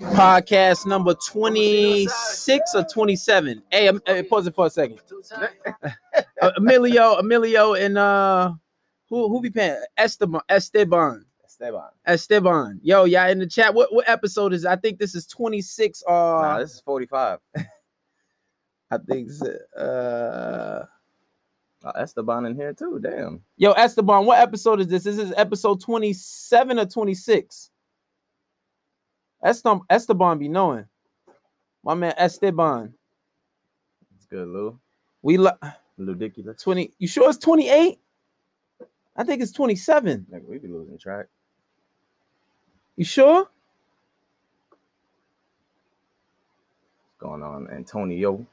Podcast number 26 or 27. Hey, um, hey, pause it for a second. Uh, Emilio, Emilio, and uh who who be paying? Esteban, Esteban, Esteban. Esteban. Yo, y'all in the chat. What what episode is? it? I think this is 26 uh Nah, this is 45. I think it's, uh Oh, Esteban in here too. Damn. Yo, Esteban, what episode is this? This is episode 27 or 26. Esteban, Esteban be knowing. My man Esteban. It's good, Lou. We lo- Ridiculous. 20. You sure it's 28? I think it's 27. Nigga, we be losing track. You sure? What's going on, Antonio?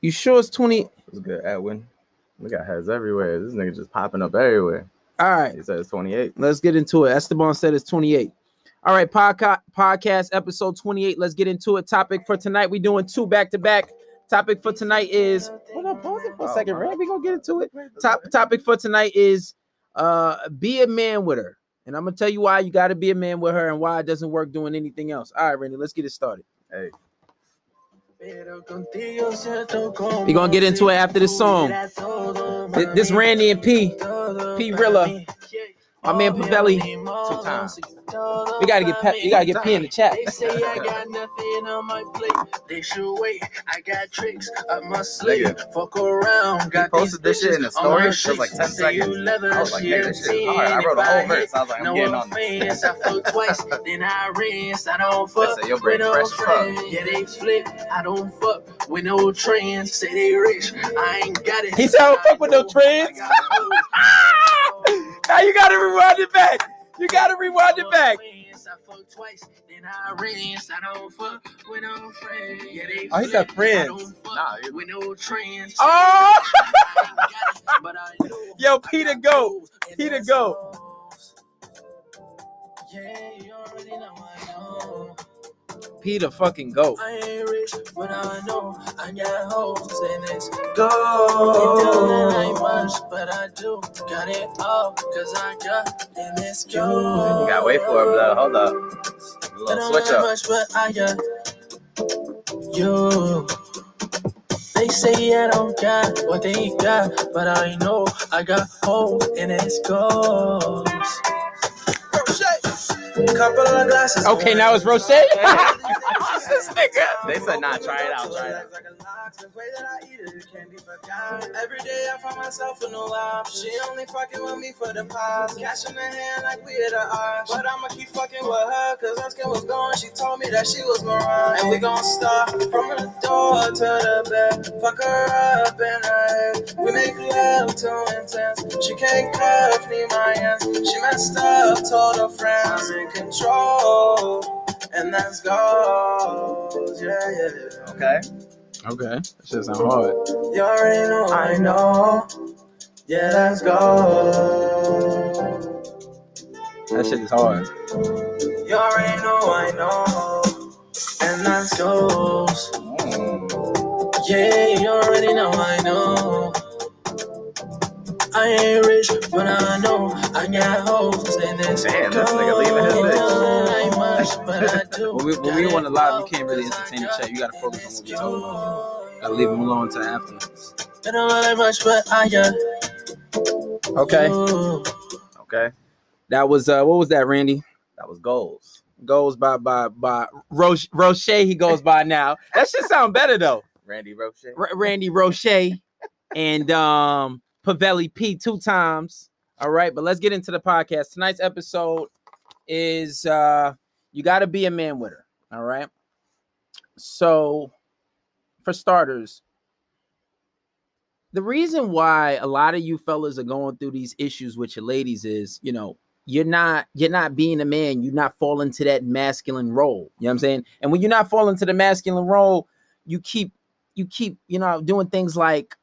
You sure it's 20? It's good, Edwin? We got heads everywhere. This nigga just popping up everywhere. All right. He said it's 28. Let's get into it. Esteban said it's 28. All right, podcast podcast episode 28. Let's get into it. Topic for tonight. we doing two back to back. Topic for tonight is hold on, pause it for a Oh, second, my- Rand. We gonna get into it. Top topic for tonight is uh be a man with her. And I'm gonna tell you why you gotta be a man with her and why it doesn't work doing anything else. All right, Randy, let's get it started. Hey, We gonna get into it after this song. This Randy and P, P Rilla, my man Pavelli. two times. We gotta get Pe- you gotta get P in the chat. They say I got nothing on my plate. They should wait. I got tricks up my sleeve. Fuck around. Got posted this shit in the bitches on my story. It was like 10 seconds. leather, I was like, she man, this shit is hard. I wrote a whole verse. I was like, I'm no getting on this. offense, I fuck twice, then I rinse. I don't fuck said your brain with no fresh as fuck. Yeah, they flip. I don't fuck with no trends. Say they rich. I ain't got it. He said, I don't fuck with no trends. I got hoes. Now you gotta rewind it back. You gotta rewind it back. I fuck twice, then I rinse. I don't fuck with no friends. Oh, he said friends. I don't fuck Nah, with no trends. Oh, I ain't got it, but I know Yo, Peter go. Peter go. Yeah, you already know I know. Peter fucking go. I ain't rich, but I know I got hoes and it's go. It don't ain't much, but I do got it all, cause I got and it's go. You gotta wait for it, blood. Hold up. A It little don't switch up. much, but I got you. They say I don't got what they got, but I know I got hoes and it's goes. Couple of glasses. Okay, now it's Roche. this nigga. They said, nah, try it out, try it out. Every day I find myself in no life. She only fucking with me for the pies. Cash in the hand like we at the odds. But I'ma keep fucking with her, cause her skin was going. She told me that she was mine. And we gon' start from the door to the bed. Fuck her up in her head. We make love too intense. She can't cuff me my hands. She messed up, told her friends. I'm in control. And that's goals. Yeah, yeah, yeah. Okay. Okay, that shit sound hard. You already know I know. Yeah, let's go. That shit is hard. You already know I know. And let's go. Mm. Yeah, you already know I know. I ain't rich, but I know I got hoes and it's Damn, this nigga leaving his bitch. It ain't much, but I do. When we, when we on the live, you can't really entertain the chat. You gotta focus on what we're talking about. Gotta leave them alone until after. It don't really much, but I got Okay. Okay. that was uh, what was that, Randy? That was goals. Goes by by by Roche. Roche he goes by now. That should sound better though. Randy Roche. R- Randy Roche and um Pavelli P two times. All right, but let's get into the podcast. Tonight's episode is uh you got to be a man with her. All right. So, for starters, the reason why a lot of you fellas are going through these issues with your ladies is, you know, you're not you're not being a man, you're not falling to that masculine role. You know what I'm saying? And when you're not falling to the masculine role, you keep you keep, you know, doing things like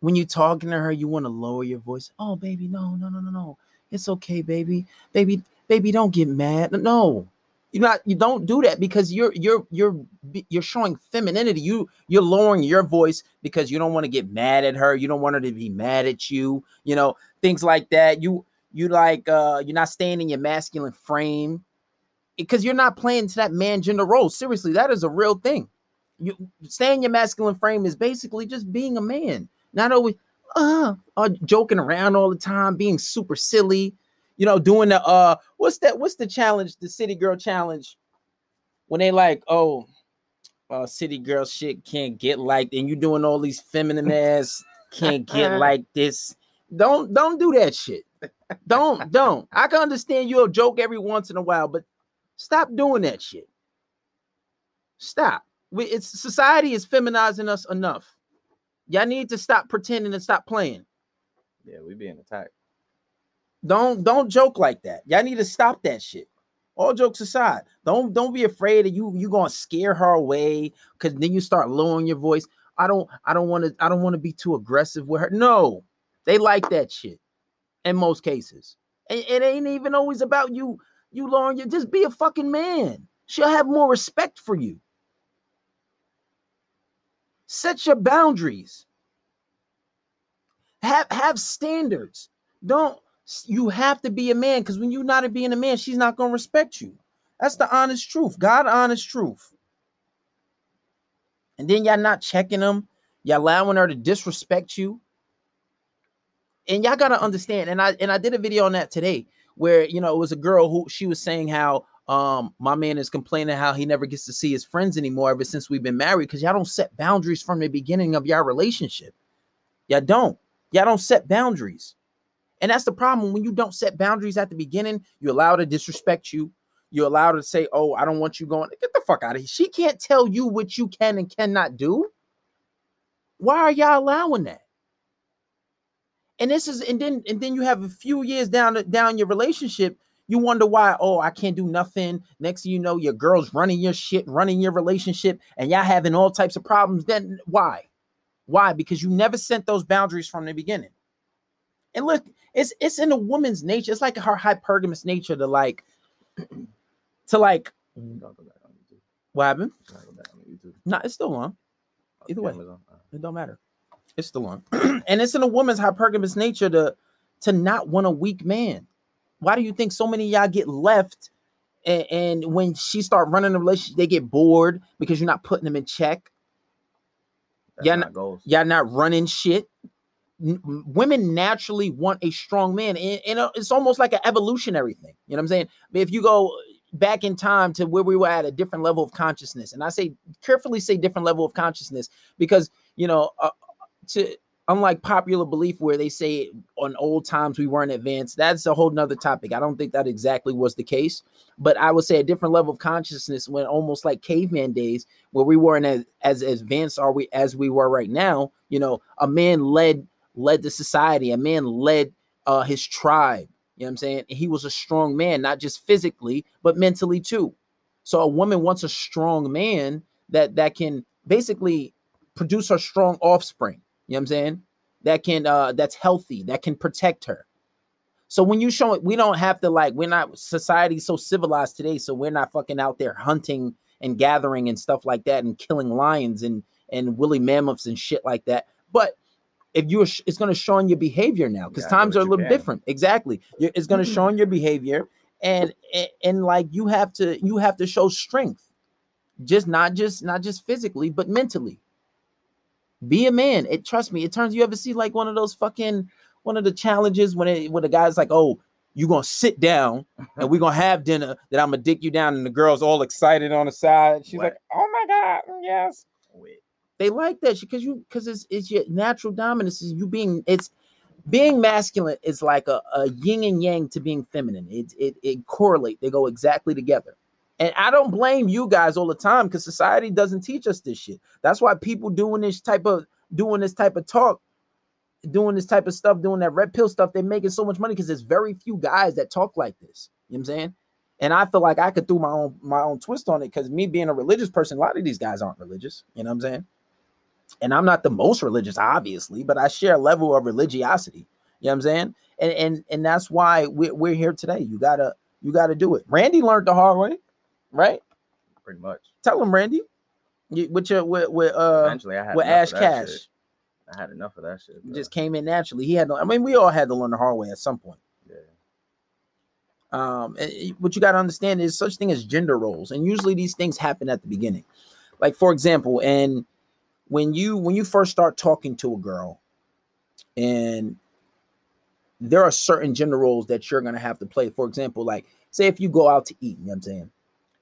when you're talking to her, you want to lower your voice. Oh, baby, no, no, no, no, no. It's okay, baby. Baby, baby, don't get mad. No. You're not you don't do that because you're you're you're you're showing femininity. You you're lowering your voice because you don't want to get mad at her. You don't want her to be mad at you, you know, things like that. You you like uh you're not staying in your masculine frame. because you're not playing to that man gender role. Seriously, that is a real thing. You staying your masculine frame is basically just being a man, not always uh, uh joking around all the time, being super silly, you know, doing the uh what's that? What's the challenge? The city girl challenge when they like, oh, uh city girl shit can't get like, and you doing all these feminine ass can't get like this. Don't don't do that shit. Don't don't. I can understand you'll joke every once in a while, but stop doing that shit. Stop. We, it's society is feminizing us enough. Y'all need to stop pretending and stop playing. Yeah, we being attacked. Don't don't joke like that. Y'all need to stop that shit. All jokes aside, don't don't be afraid that you you gonna scare her away because then you start lowering your voice. I don't I don't want to I don't want to be too aggressive with her. No, they like that shit in most cases. And it ain't even always about you you lowering your just be a fucking man. She'll have more respect for you. Set your boundaries. Have have standards. Don't you have to be a man because when you're not being a man, she's not gonna respect you. That's the honest truth. God honest truth. And then y'all not checking them, y'all allowing her to disrespect you. And y'all gotta understand. And I and I did a video on that today where you know it was a girl who she was saying how um my man is complaining how he never gets to see his friends anymore ever since we've been married because y'all don't set boundaries from the beginning of your relationship. Y'all don't. Y'all don't set boundaries. And that's the problem when you don't set boundaries at the beginning, you allow to disrespect you. You allow to say, Oh, I don't want you going. Get the fuck out of here. She can't tell you what you can and cannot do. Why are y'all allowing that? And this is, and then and then you have a few years down down your relationship, you wonder why, oh, I can't do nothing. Next thing you know, your girl's running your shit, running your relationship, and y'all having all types of problems. Then why? Why? Because you never sent those boundaries from the beginning. And look, it's it's in a woman's nature. It's like her hypergamous nature to like to like what happened? No, it's still on. Either way, it don't matter. It's still on. and it's in a woman's hypergamous nature to to not want a weak man. Why do you think so many y'all get left? And, and when she start running the relationship, they get bored because you're not putting them in check. That's y'all not not, goals. y'all not running shit. Women naturally want a strong man, and, and uh, it's almost like an evolutionary thing. You know what I'm saying? If you go back in time to where we were at a different level of consciousness, and I say carefully say different level of consciousness because you know uh, to unlike popular belief where they say on old times we weren't advanced that's a whole nother topic i don't think that exactly was the case but i would say a different level of consciousness when almost like caveman days where we weren't as, as advanced are we as we were right now you know a man led led the society a man led uh his tribe you know what i'm saying he was a strong man not just physically but mentally too so a woman wants a strong man that that can basically produce her strong offspring you know what I'm saying? That can uh that's healthy, that can protect her. So when you show it, we don't have to like we're not society's so civilized today, so we're not fucking out there hunting and gathering and stuff like that and killing lions and and woolly mammoths and shit like that. But if you're sh- it's going to show on your behavior now because Yeah, times are a little can. different. Exactly. You- It's going to mm-hmm. show on your behavior and, and and like you have to you have to show strength. Just not just not just physically, but mentally. Be a man. It trust me. It turns you ever see like one of those fucking one of the challenges when it when the guy's like, oh, you're gonna sit down and we're gonna have dinner. That I'm gonna dick you down, and the girl's all excited on the side. She's like, oh my god, mm, yes. Wait. They like that because you because it's it's your natural dominance. Is you being it's being masculine is like a, a yin and yang to being feminine. It it it correlate. They go exactly together. And I don't blame you guys all the time because society doesn't teach us this shit. That's why people doing this type of doing this type of talk, doing this type of stuff, doing that red pill stuff, they're making so much money because there's very few guys that talk like this. You know what I'm saying? And I feel like I could do my own my own twist on it because me being a religious person, a lot of these guys aren't religious. You know what I'm saying? And I'm not the most religious, obviously, but I share a level of religiosity. You know what I'm saying? And and and that's why we're, we're here today. You gotta you gotta do it. Randy learned the hard way, right? Pretty much. Tell him, Randy. You, with your with, with uh Eventually, I had with Ash Cash. shit. I had enough of that shit. Bro. just came in naturally. He had to, I mean, we all had to learn the hard way at some point. yeah. Um, and what you got to understand is such thing as gender roles, and usually these things happen at the beginning. Like for example, and when you when you first start talking to a girl, and there are certain gender roles that you're gonna have to play. For example, like say if you go out to eat, you know what I'm saying,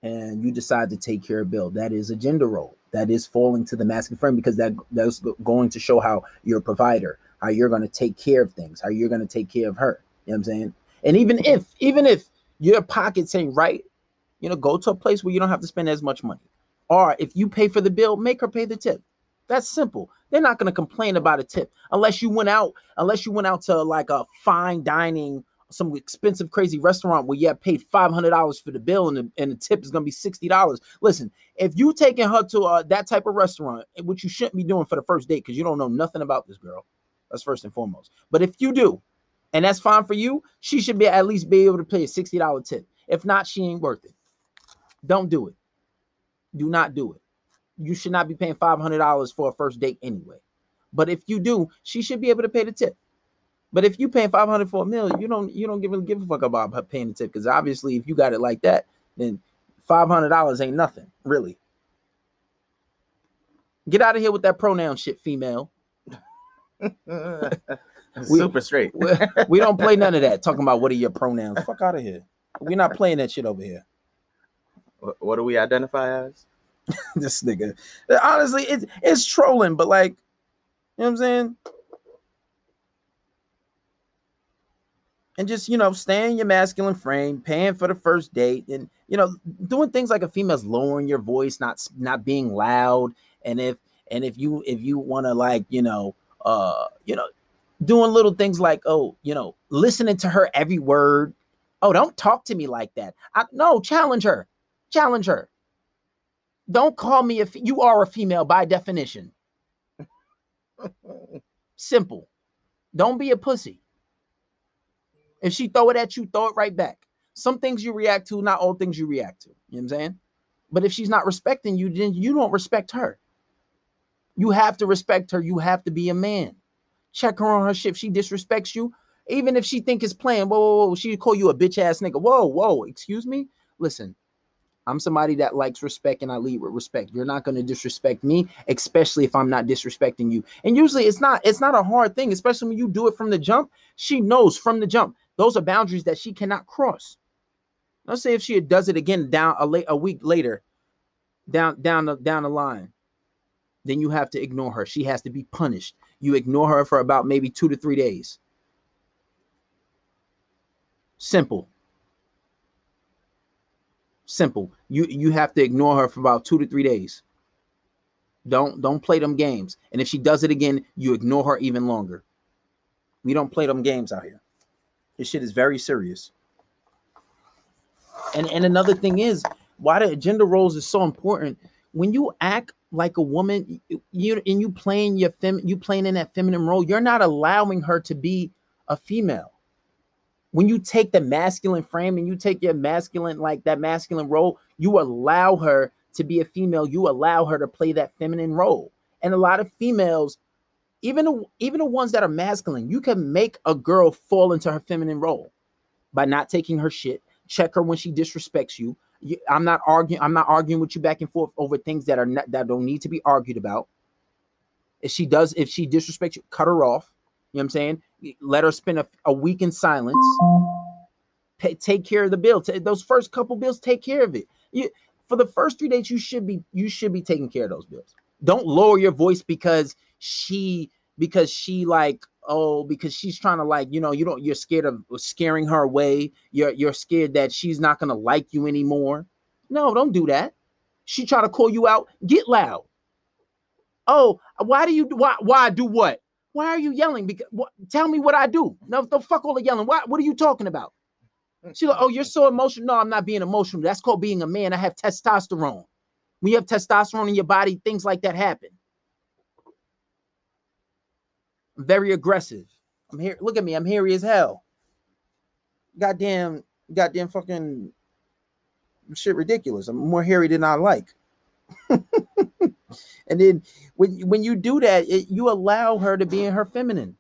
and you decide to take care of Bill, that is a gender role. That is falling to the masculine frame because that that's going to show how you're a provider, how you're gonna take care of things, how you're gonna take care of her. You know what I'm saying? And even if even if your pockets ain't right, you know, go to a place where you don't have to spend as much money. Or if you pay for the bill, make her pay the tip. That's simple. They're not going to complain about a tip unless you went out, unless you went out to like a fine dining, some expensive, crazy restaurant where you have paid five hundred dollars for the bill and the, and the tip is going to be sixty dollars. Listen, if you taking her to uh, that type of restaurant, eh, which you shouldn't be doing for the first date because you don't know nothing about this girl, that's first and foremost. But if you do, and that's fine for you, she should be at least be able to pay a sixty dollar tip. If not, she ain't worth it. Don't do it. Do not do it. You should not be paying five hundred dollars for a first date anyway. But if you do, she should be able to pay the tip. But if you paying five hundred for a meal, you don't you don't give a give a fuck about her paying the tip because obviously if you got it like that, then five hundred dollars ain't nothing really. Get out of here with that pronoun shit, female. We- Super straight. we, we don't play none of that. Talking about what are your pronouns? Fuck out of here. We're not playing that shit over here. What do we identify as? this nigga. Honestly, it's it's trolling, but like, you know what I'm saying? And just you know, stay in your masculine frame, paying for the first date, and you know, doing things like a female's lowering your voice, not not being loud, and if and if you if you want to like you know uh you know doing little things like oh you know listening to her every word oh don't talk to me like that I, no challenge her challenge her don't call me if you are a female by definition. Simple. Don't be a pussy. If she throw it at you, throw it right back. Some things you react to, not all things you react to. You know what I'm saying? But if she's not respecting you, then you don't respect her. You have to respect her. You have to be a man. Check her on her shit. If she disrespects you, even if she think it's playing, whoa, whoa, whoa, she call you a bitch ass nigga. Whoa, whoa, excuse me. Listen, I'm somebody that likes respect and I lead with respect. You're not going to disrespect me, especially if I'm not disrespecting you. And usually it's not it's not a hard thing, especially when you do it from the jump. She knows from the jump. Those are boundaries that she cannot cross. Let's say if she does it again down a late a week later, down down the down the line, then you have to ignore her. She has to be punished. You ignore her for about maybe 2 to 3 days. Simple simple. You you have to ignore her for about two to three days. Don't don't play them games. And if she does it again you ignore her even longer. We don't play them games out here. This shit is very serious. And and another thing is why the gender roles is so important. When you act like a woman you, and you playing your fem you playing in that feminine role you're not allowing her to be a female when you take the masculine frame and you take your masculine like that masculine role you allow her to be a female you allow her to play that feminine role. And a lot of females even the, even the ones that are masculine you can make a girl fall into her feminine role by not taking her shit. Check her when she disrespects you, i'm not arguing i'm not arguing with you back and forth over things that are not that don't need to be argued about. If she does if she disrespects you cut her off. You know what i'm saying let her spend a, a week in silence. Pay, take care of the bill. Ta- those first couple bills, take care of it. You, for the first three days, you should be you should be taking care of those bills. Don't lower your voice because she because she like oh because she's trying to like you know you don't you're scared of scaring her away. You're you're scared that she's not gonna like you anymore. No, don't do that. She try to call you out. Get loud. Oh, why do you why why do what? Why are you yelling? Because what, tell me what I do. No, the fuck all the yelling. Why, what are you talking about? She's like, oh, you're so emotional. No, I'm not being emotional. That's called being a man. I have testosterone. When you have testosterone in your body, things like that happen. I'm very aggressive. I'm here. Look at me. I'm hairy as hell. Goddamn, goddamn fucking shit ridiculous. I'm more hairy than I like. and then when when you do that, it, you allow her to be in her feminine.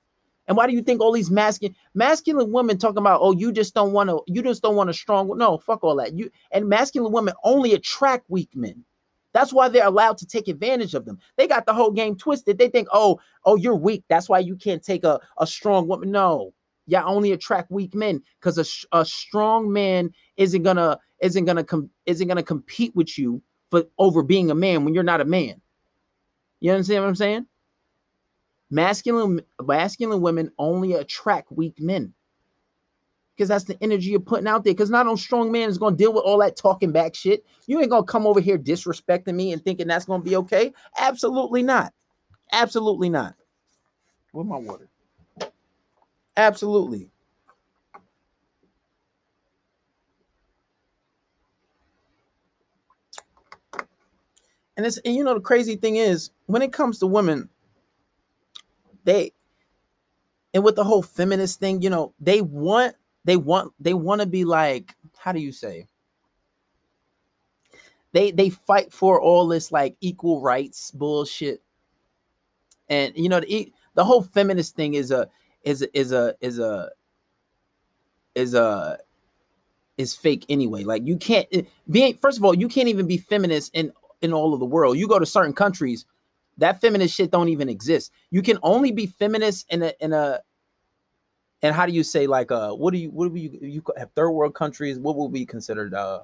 And why do you think all these masculine masculine women talking about, oh, you just don't want to, you just don't want a strong no, fuck all that. You and masculine women only attract weak men. That's why they're allowed to take advantage of them. They got the whole game twisted. They think, oh, oh, you're weak. That's why you can't take a, a strong woman. No, yeah, only attract weak men because a, a strong man isn't gonna isn't gonna com- isn't gonna compete with you for over being a man when you're not a man. You understand what I'm saying? Masculine masculine women only attract weak men because that's the energy you're putting out there. Because not on strong man is gonna deal with all that talking back shit. You ain't gonna come over here disrespecting me and thinking that's gonna be okay. Absolutely not. Absolutely not. Where's my water? Absolutely. And it's and you know the crazy thing is when it comes to women, they and with the whole feminist thing, you know, they want they want they want to be like how do you say? They they fight for all this like equal rights bullshit. And you know the the whole feminist thing is a is a, is a is a is a is fake anyway. Like you can't eh, being first of all, you can't even be feminist in in all of the world. You go to certain countries, that feminist shit don't even exist. You can only be feminist in a in a and how do you say like uh what do you what do you you have third world countries? What would be considered uh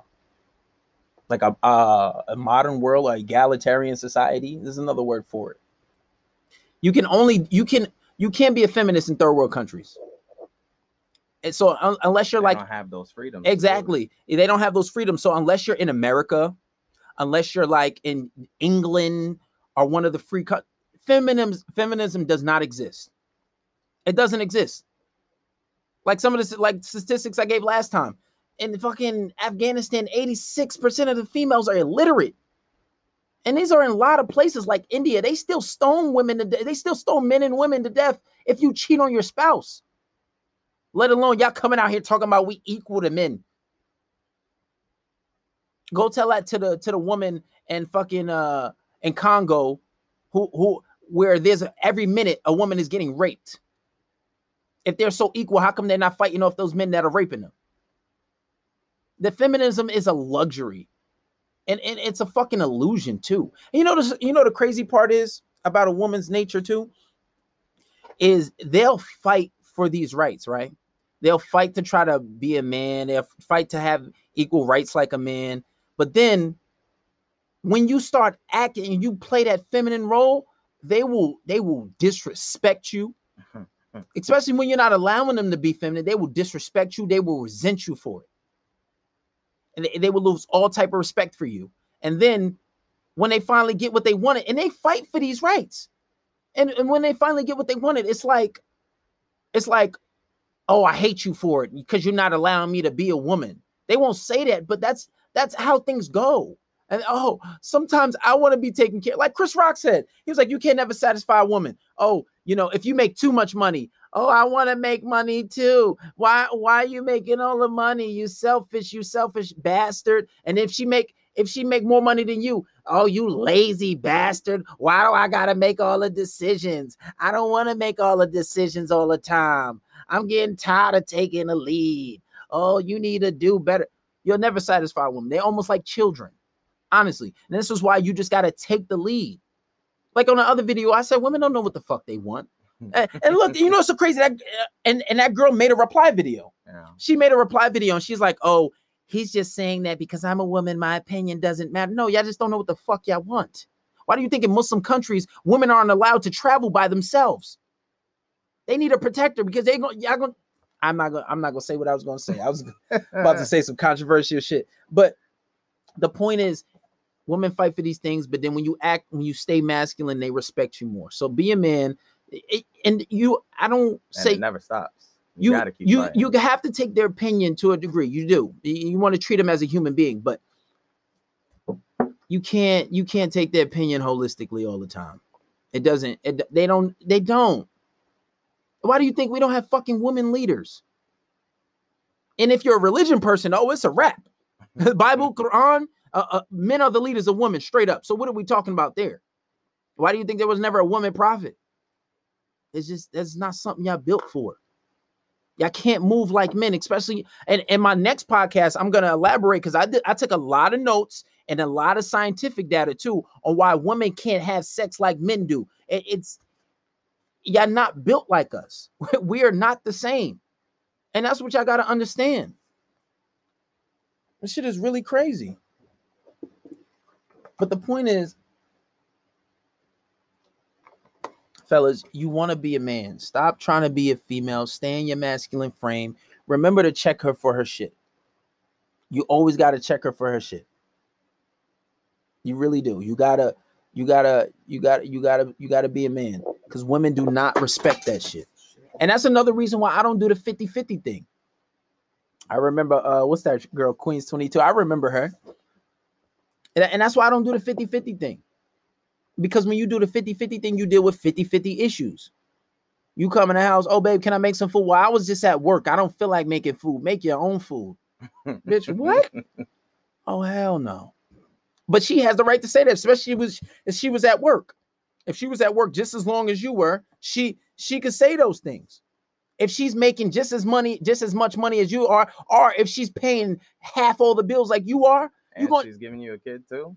like a uh, a modern world, a egalitarian society? There's another word for it. You can only you can you can't be a feminist in third world countries. And so un- unless you're They like don't have those freedoms. exactly, they don't have those freedoms. So unless you're in America, unless you're like in England or one of the free cut feminism feminism does not exist. It doesn't exist. Like some of the like statistics I gave last time. In fucking Afghanistan, 86% of the females are illiterate. And these are in a lot of places like India. They still stone women to death. They still stone men and women to death if you cheat on your spouse. Let alone y'all coming out here talking about we equal to men. Go tell that to the to the woman in fucking uh in Congo who who where there's every minute a woman is getting raped. If they're so equal, how come they're not fighting off those men that are raping them? The feminism is a luxury and, and it's a fucking illusion too. And you know, this, you know the crazy part is about a woman's nature too, is they'll fight for these rights, right? They'll fight to try to be a man. They'll fight to have equal rights like a man. But then, when you start acting and you play that feminine role, they will they will disrespect you. Especially when you're not allowing them to be feminine, they will disrespect you. They will resent you for it and they, they will lose all type of respect for you. And then when they finally get what they wanted, and they fight for these rights, and, and when they finally get what they wanted, it's like, it's like, oh, I hate you for it because you're not allowing me to be a woman. They won't say that, but that's that's how things go. And oh, sometimes I want to be taken care. Like Chris Rock said, he was like, you can't never satisfy a woman. Oh, you know, if you make too much money, oh, I want to make money too. Why, why are you making all the money? You selfish, you selfish bastard. And if she make if she make more money than you, oh, you lazy bastard. Why do I gotta make all the decisions? I don't want to make all the decisions all the time. I'm getting tired of taking the lead. Oh, you need to do better. You'll never satisfy a woman. They're almost like children honestly. And this is why you just got to take the lead. Like on the other video, I said women don't know what the fuck they want. and, and look, you know, it's so crazy that uh, and and that girl made a reply video. Yeah. She made a reply video and she's like, "Oh, he's just saying that because I'm a woman, my opinion doesn't matter." No, y'all just don't know what the fuck y'all want. Why do you think in Muslim countries women aren't allowed to travel by themselves? They need a protector because they go y'all going I'm not gonna I'm not gonna say what I was gonna say. I was about to say some controversial shit. But the point is women fight for these things, but then when you act, when you stay masculine, they respect you more. So be a man. It- and you, I don't And say it never stops. you gotta keep you fighting. you have to take their opinion to a degree. You do. You, you want to treat them as a human being, but you can't you can't take their opinion holistically all the time. It doesn't. It, they don't. They don't. Why do you think we don't have fucking women leaders? And if you're a religion person, oh, it's a wrap. Bible, Quran, uh, uh, men are the leaders of women, straight up. So what are we talking about there? Why do you think there was never a woman prophet? It's just that's not something y'all built for. Y'all can't move like men, especially. And in my next podcast, I'm gonna elaborate because I did I took a lot of notes and a lot of scientific data too on why women can't have sex like men do. It- it's y'all not built like us. We are not the same, and that's what y'all gotta understand. This shit is really crazy. But the point is, fellas, you want to be a man. Stop trying to be a female. Stay in your masculine frame. Remember to check her for her shit. You always got to check her for her shit. You really do. You gotta, you gotta, you gotta, you gotta, you gotta be a man because women do not respect that shit. And that's another reason why I don't do the 50-50 thing. I remember uh what's that girl, Queens 22. I remember her. And, and that's why I don't do the 50-50 thing. Because when you do the 50-50 thing, you deal with 50-50 issues. You come in the house, oh babe, can I make some food? Well, I was just at work. I don't feel like making food. Make your own food. Bitch, what? Oh hell no. But she has the right to say that, especially was if she was at work. If she was at work just as long as you were, she she could say those things. If she's making just as money, just as much money as you are, or if she's paying half all the bills like you are, you And gon- she's giving you a kid too.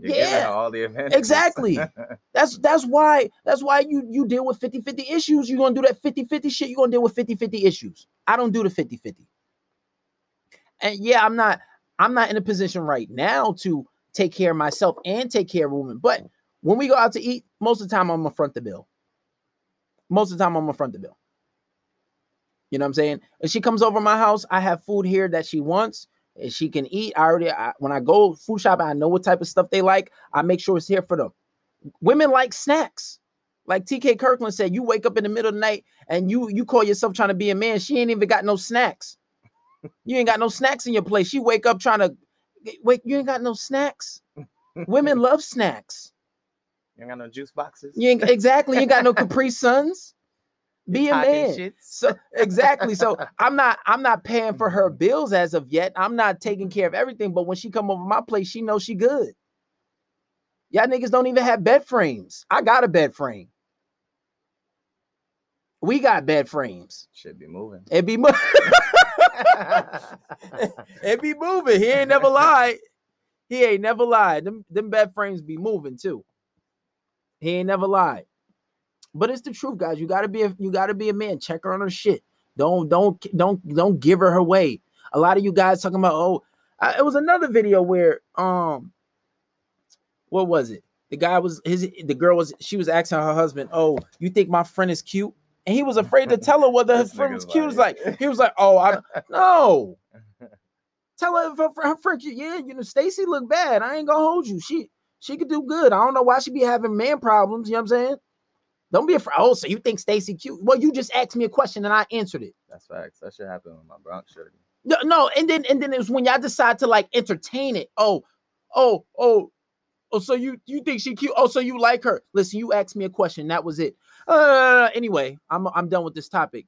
You're giving Yeah, her all the advantages. exactly. that's that's why that's why you you deal with 50-50 issues. You're gonna do that 50-50 shit, you're gonna deal with 50-50 issues. I don't do the 50-50. And yeah, I'm not I'm not in a position right now to take care of myself and take care of a woman. But when we go out to eat, most of the time I'm gonna front the bill. Most of the time I'm gonna front the bill. You know what I'm saying? If she comes over my house, I have food here that she wants. And she can eat. I already I, when I go food shopping, I know what type of stuff they like. I make sure it's here for them. Women like snacks. Like TK Kirkland said, you wake up in the middle of the night and you you call yourself trying to be a man. She ain't even got no snacks. You ain't got no snacks in your place. She wake up trying to wait. You ain't got no snacks. Women love snacks. You ain't got no juice boxes. You ain't exactly. You got no Capri Suns. Be a man. So exactly. So I'm not I'm not paying for her mm-hmm. bills as of yet. I'm not taking care of everything. But when she come over my place, she knows she good. Y'all niggas don't even have bed frames. I got a bed frame. We got bed frames. Should be moving. It be moving. it be moving. He ain't never lied. He ain't never lied. Them, them bed frames be moving too. He ain't never lied. But it's the truth, guys. You gotta be a you gotta be a man. Check her on her shit. Don't don't don't don't give her her way. A lot of you guys talking about oh, uh, it was another video where um, what was it? The guy was his the girl was she was asking her husband, oh, you think my friend is cute? And he was afraid to tell her whether his friend was cute. Was like, he was like, oh, I no. Tell her if her, her friend. Yeah, you know, Stacy look bad. I ain't gonna hold you. She she could do good. I don't know why she be having man problems. You know what I'm saying? Don't be afraid. Oh, so you think Stacy cute? Well, you just asked me a question and I answered it. That's facts. That should happen with my Bronx shirt. No, no, and then and then it was when y'all decide to like entertain it. Oh, oh, oh, oh. So you you think she cute? Oh, so you like her? Listen, you asked me a question. That was it. Uh, anyway, I'm I'm done with this topic.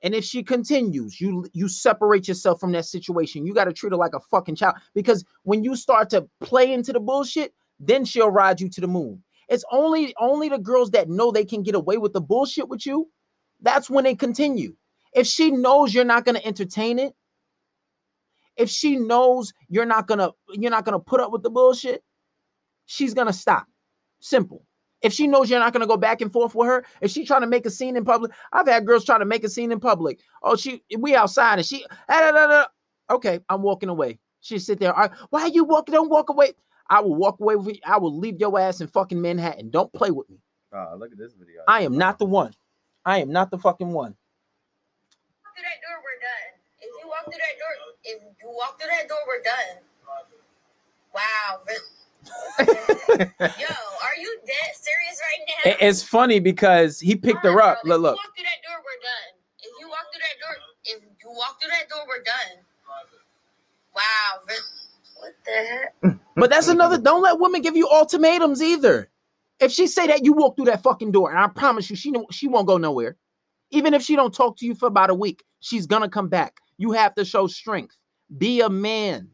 And if she continues, you you separate yourself from that situation. You got to treat her like a fucking child because when you start to play into the bullshit, then she'll ride you to the moon. It's only only the girls that know they can get away with the bullshit with you. That's when they continue. If she knows you're not going to entertain it, if she knows you're not going to you're not going to put up with the bullshit, she's going to stop. Simple. If she knows you're not going to go back and forth with her, if she's trying to make a scene in public, I've had girls trying to make a scene in public. Oh, she we outside and she ah, da, da, da. okay, I'm walking away. She sit there. "Ah, Why are you walking? Don't walk away. I will walk away with you. I will leave your ass in fucking Manhattan. Don't play with me. Oh, look at this video. I am not the one. I am not the fucking one. walk through that door, we're done. If you walk through that door, if you walk through that door, we're done. Wow. Yo, are you dead serious right now? It's funny because he picked her up. Look, look. If you walk through that door, we're done. If you walk through that door, if you walk through that door, we're done. Wow. Re- What the heck? Mm, mm, but that's mm, another. Don't let women give you ultimatums either. If she say that you walk through that fucking door, and I promise you, she she won't go nowhere. Even if she don't talk to you for about a week, she's gonna come back. You have to show strength. Be a man.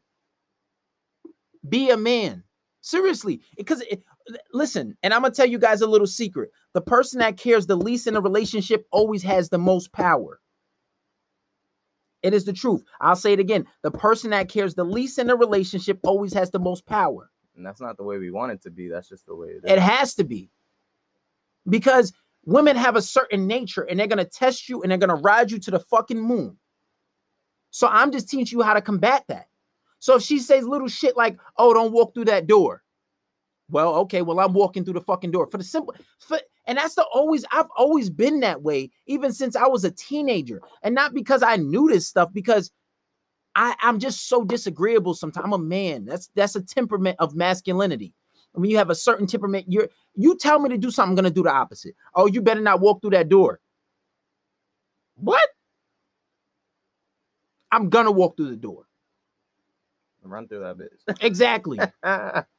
Be a man. Seriously, because listen, and I'm gonna tell you guys a little secret. The person that cares the least in a relationship always has the most power. It is the truth. I'll say it again. The person that cares the least in a relationship always has the most power. And that's not the way we want it to be. That's just the way it is. It has to be. Because women have a certain nature and they're going to test you and they're going to ride you to the fucking moon. So I'm just teaching you how to combat that. So if she says little shit like, oh, don't walk through that door. Well, okay, well, I'm walking through the fucking door for the simple, for, and that's the always, I've always been that way, even since I was a teenager. And not because I knew this stuff, because I, I'm just so disagreeable sometimes. I'm a man. That's that's a temperament of masculinity. When you have a certain temperament, you're you tell me to do something, I'm gonna do the opposite. Oh, you better not walk through that door. What? I'm gonna walk through the door. Run through that bitch. Exactly.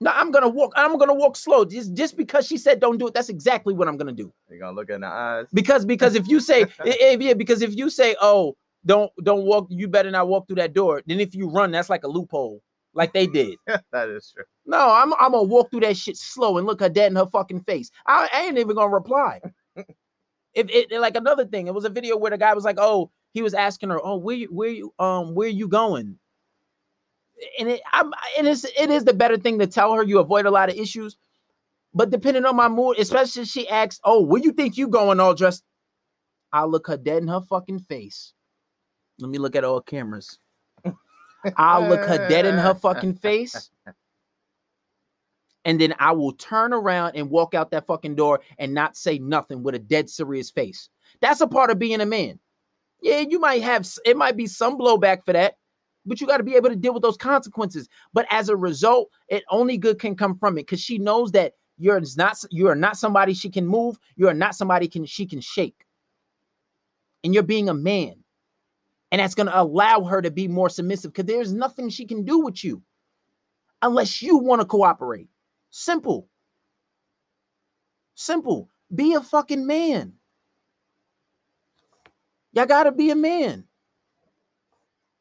no, I'm gonna walk. I'm gonna walk slow. Just just because she said don't do it, that's exactly what I'm gonna do. You're gonna look in the eyes. Because because if you say yeah, because if you say oh don't don't walk, you better not walk through that door. Then if you run, that's like a loophole, like they did. that is true. No, I'm I'm gonna walk through that shit slow and look her dead in her fucking face. I, I ain't even gonna reply. if it like another thing, it was a video where the guy was like, "Oh, he was asking her, oh, where you where you um where you going?" And it I'm and it's it is the better thing to tell her. You avoid a lot of issues. But depending on my mood, especially if she asks, "Oh, where you think you going all dressed?" I'll look her dead in her fucking face. Let me look at all cameras. I'll look her dead in her fucking face. And then I will turn around and walk out that fucking door and not say nothing with a dead serious face. That's a part of being a man. Yeah, you might have it might be some blowback for that, but you got to be able to deal with those consequences. But as a result, it only good can come from it because she knows that you're not you are not somebody she can move. You are not somebody can she can shake. And you're being a man. And that's going to allow her to be more submissive because there's nothing she can do with you unless you want to cooperate. Simple. Simple. Be a fucking man. Y'all got to be a man.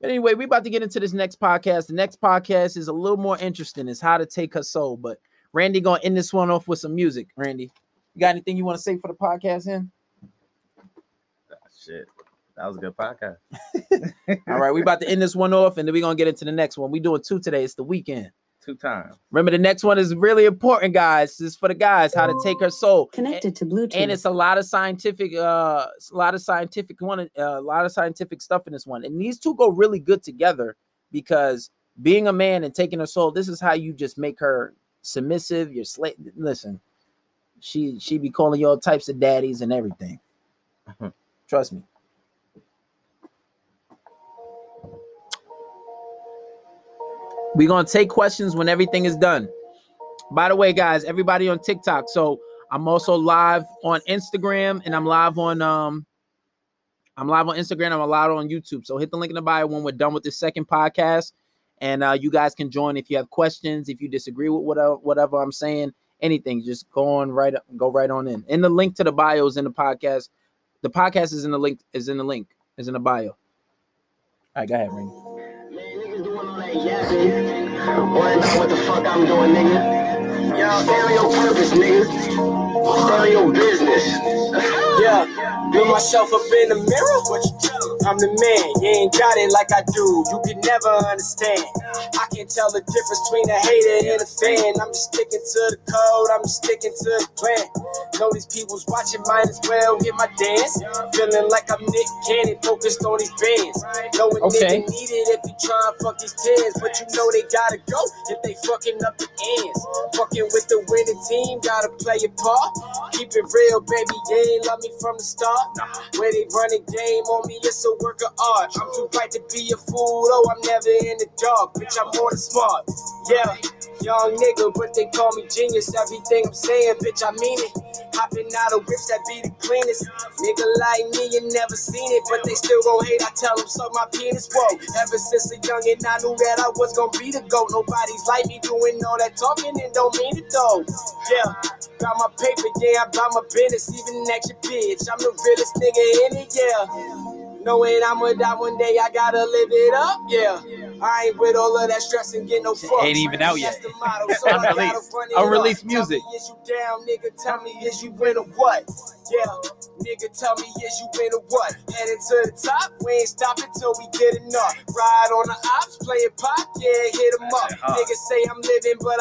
But anyway, we about to get into this next podcast. The next podcast is a little more interesting. It's how to take her soul. But Randy gonna end this one off with some music. Randy, you got anything you want to say for the podcast? In Ah, shit. That was a good podcast. all right, we about to end this one off, and then we're gonna get into the next one. We doing two today. It's the weekend. Two times. Remember, the next one is really important, guys. This is for the guys. How to take her soul. Connected to Bluetooth. and it's a lot of scientific uh a lot of scientific one uh, a lot of scientific stuff in this one and these two go really good together because being a man and taking her soul this is how you just make her submissive you're slave listen she she be calling you all types of daddies and everything trust me we're gonna take questions when everything is done by the way, guys, everybody on TikTok. So I'm also live on Instagram and I'm live on um I'm live on Instagram. I'm live on YouTube. So hit the link in the bio when we're done with this second podcast. And uh, you guys can join if you have questions, if you disagree with whatever whatever I'm saying, anything, just go on right go right on in. And the link to the bio is in the podcast. The podcast is in the link, is in the link, is in the bio. All right, go ahead, Ring. Yapping. Worrying about what the fuck I'm doing, nigga. Y'all stay on your purpose, nigga. Stay on your business. Yeah, look myself up in the mirror. What you tell? I'm the man. You ain't got it like I do. You can never understand. I can tell the difference between a hater and a fan. I'm just sticking to the code. I'm just sticking to the plan. Know these people's watching, might as well hit my dance. Feeling like I'm Nick Cannon, focused on these bands. Knowing Okay. nigga need it if you try and fuck these tens, but you know they gotta go if they fucking up the ends. Fucking with the winning team, gotta play your part. Keep it real, baby. You ain't love me from the start. Where they running game on me, it's a work of art. I'm too bright to be a fool, oh, I'm never in the dark. Bitch, I'm more than smart. Yeah, young nigga, but they call me genius. Everything I'm saying, bitch, I mean it. Hopping out of whips that be the cleanest. Nigga like me, you never seen it, but they still gon' hate. I tell them, suck my penis. Whoa, ever since a youngin', I knew that I was gon' be the GOAT. Nobody's like me doing all that talking and don't mean it though. Yeah, got my paper, yeah, I got my business, even next your bitch. I'm the realest nigga in it, yeah. Knowing I'm gonna die one day, I gotta live it up, yeah. I ain't with all of that stress and get no fucks. Ain't even out yet. Motto. So I Unreleased. Unreleased up. Tell music. me, is you down, nigga? Tell me, is you in or what? Yeah, nigga, tell me, is you in or what? Heading to the top, we ain't stopping till we get enough. Ride on the ops, playing pop, yeah, hit 'em up. Hard. Niggas say I'm living, but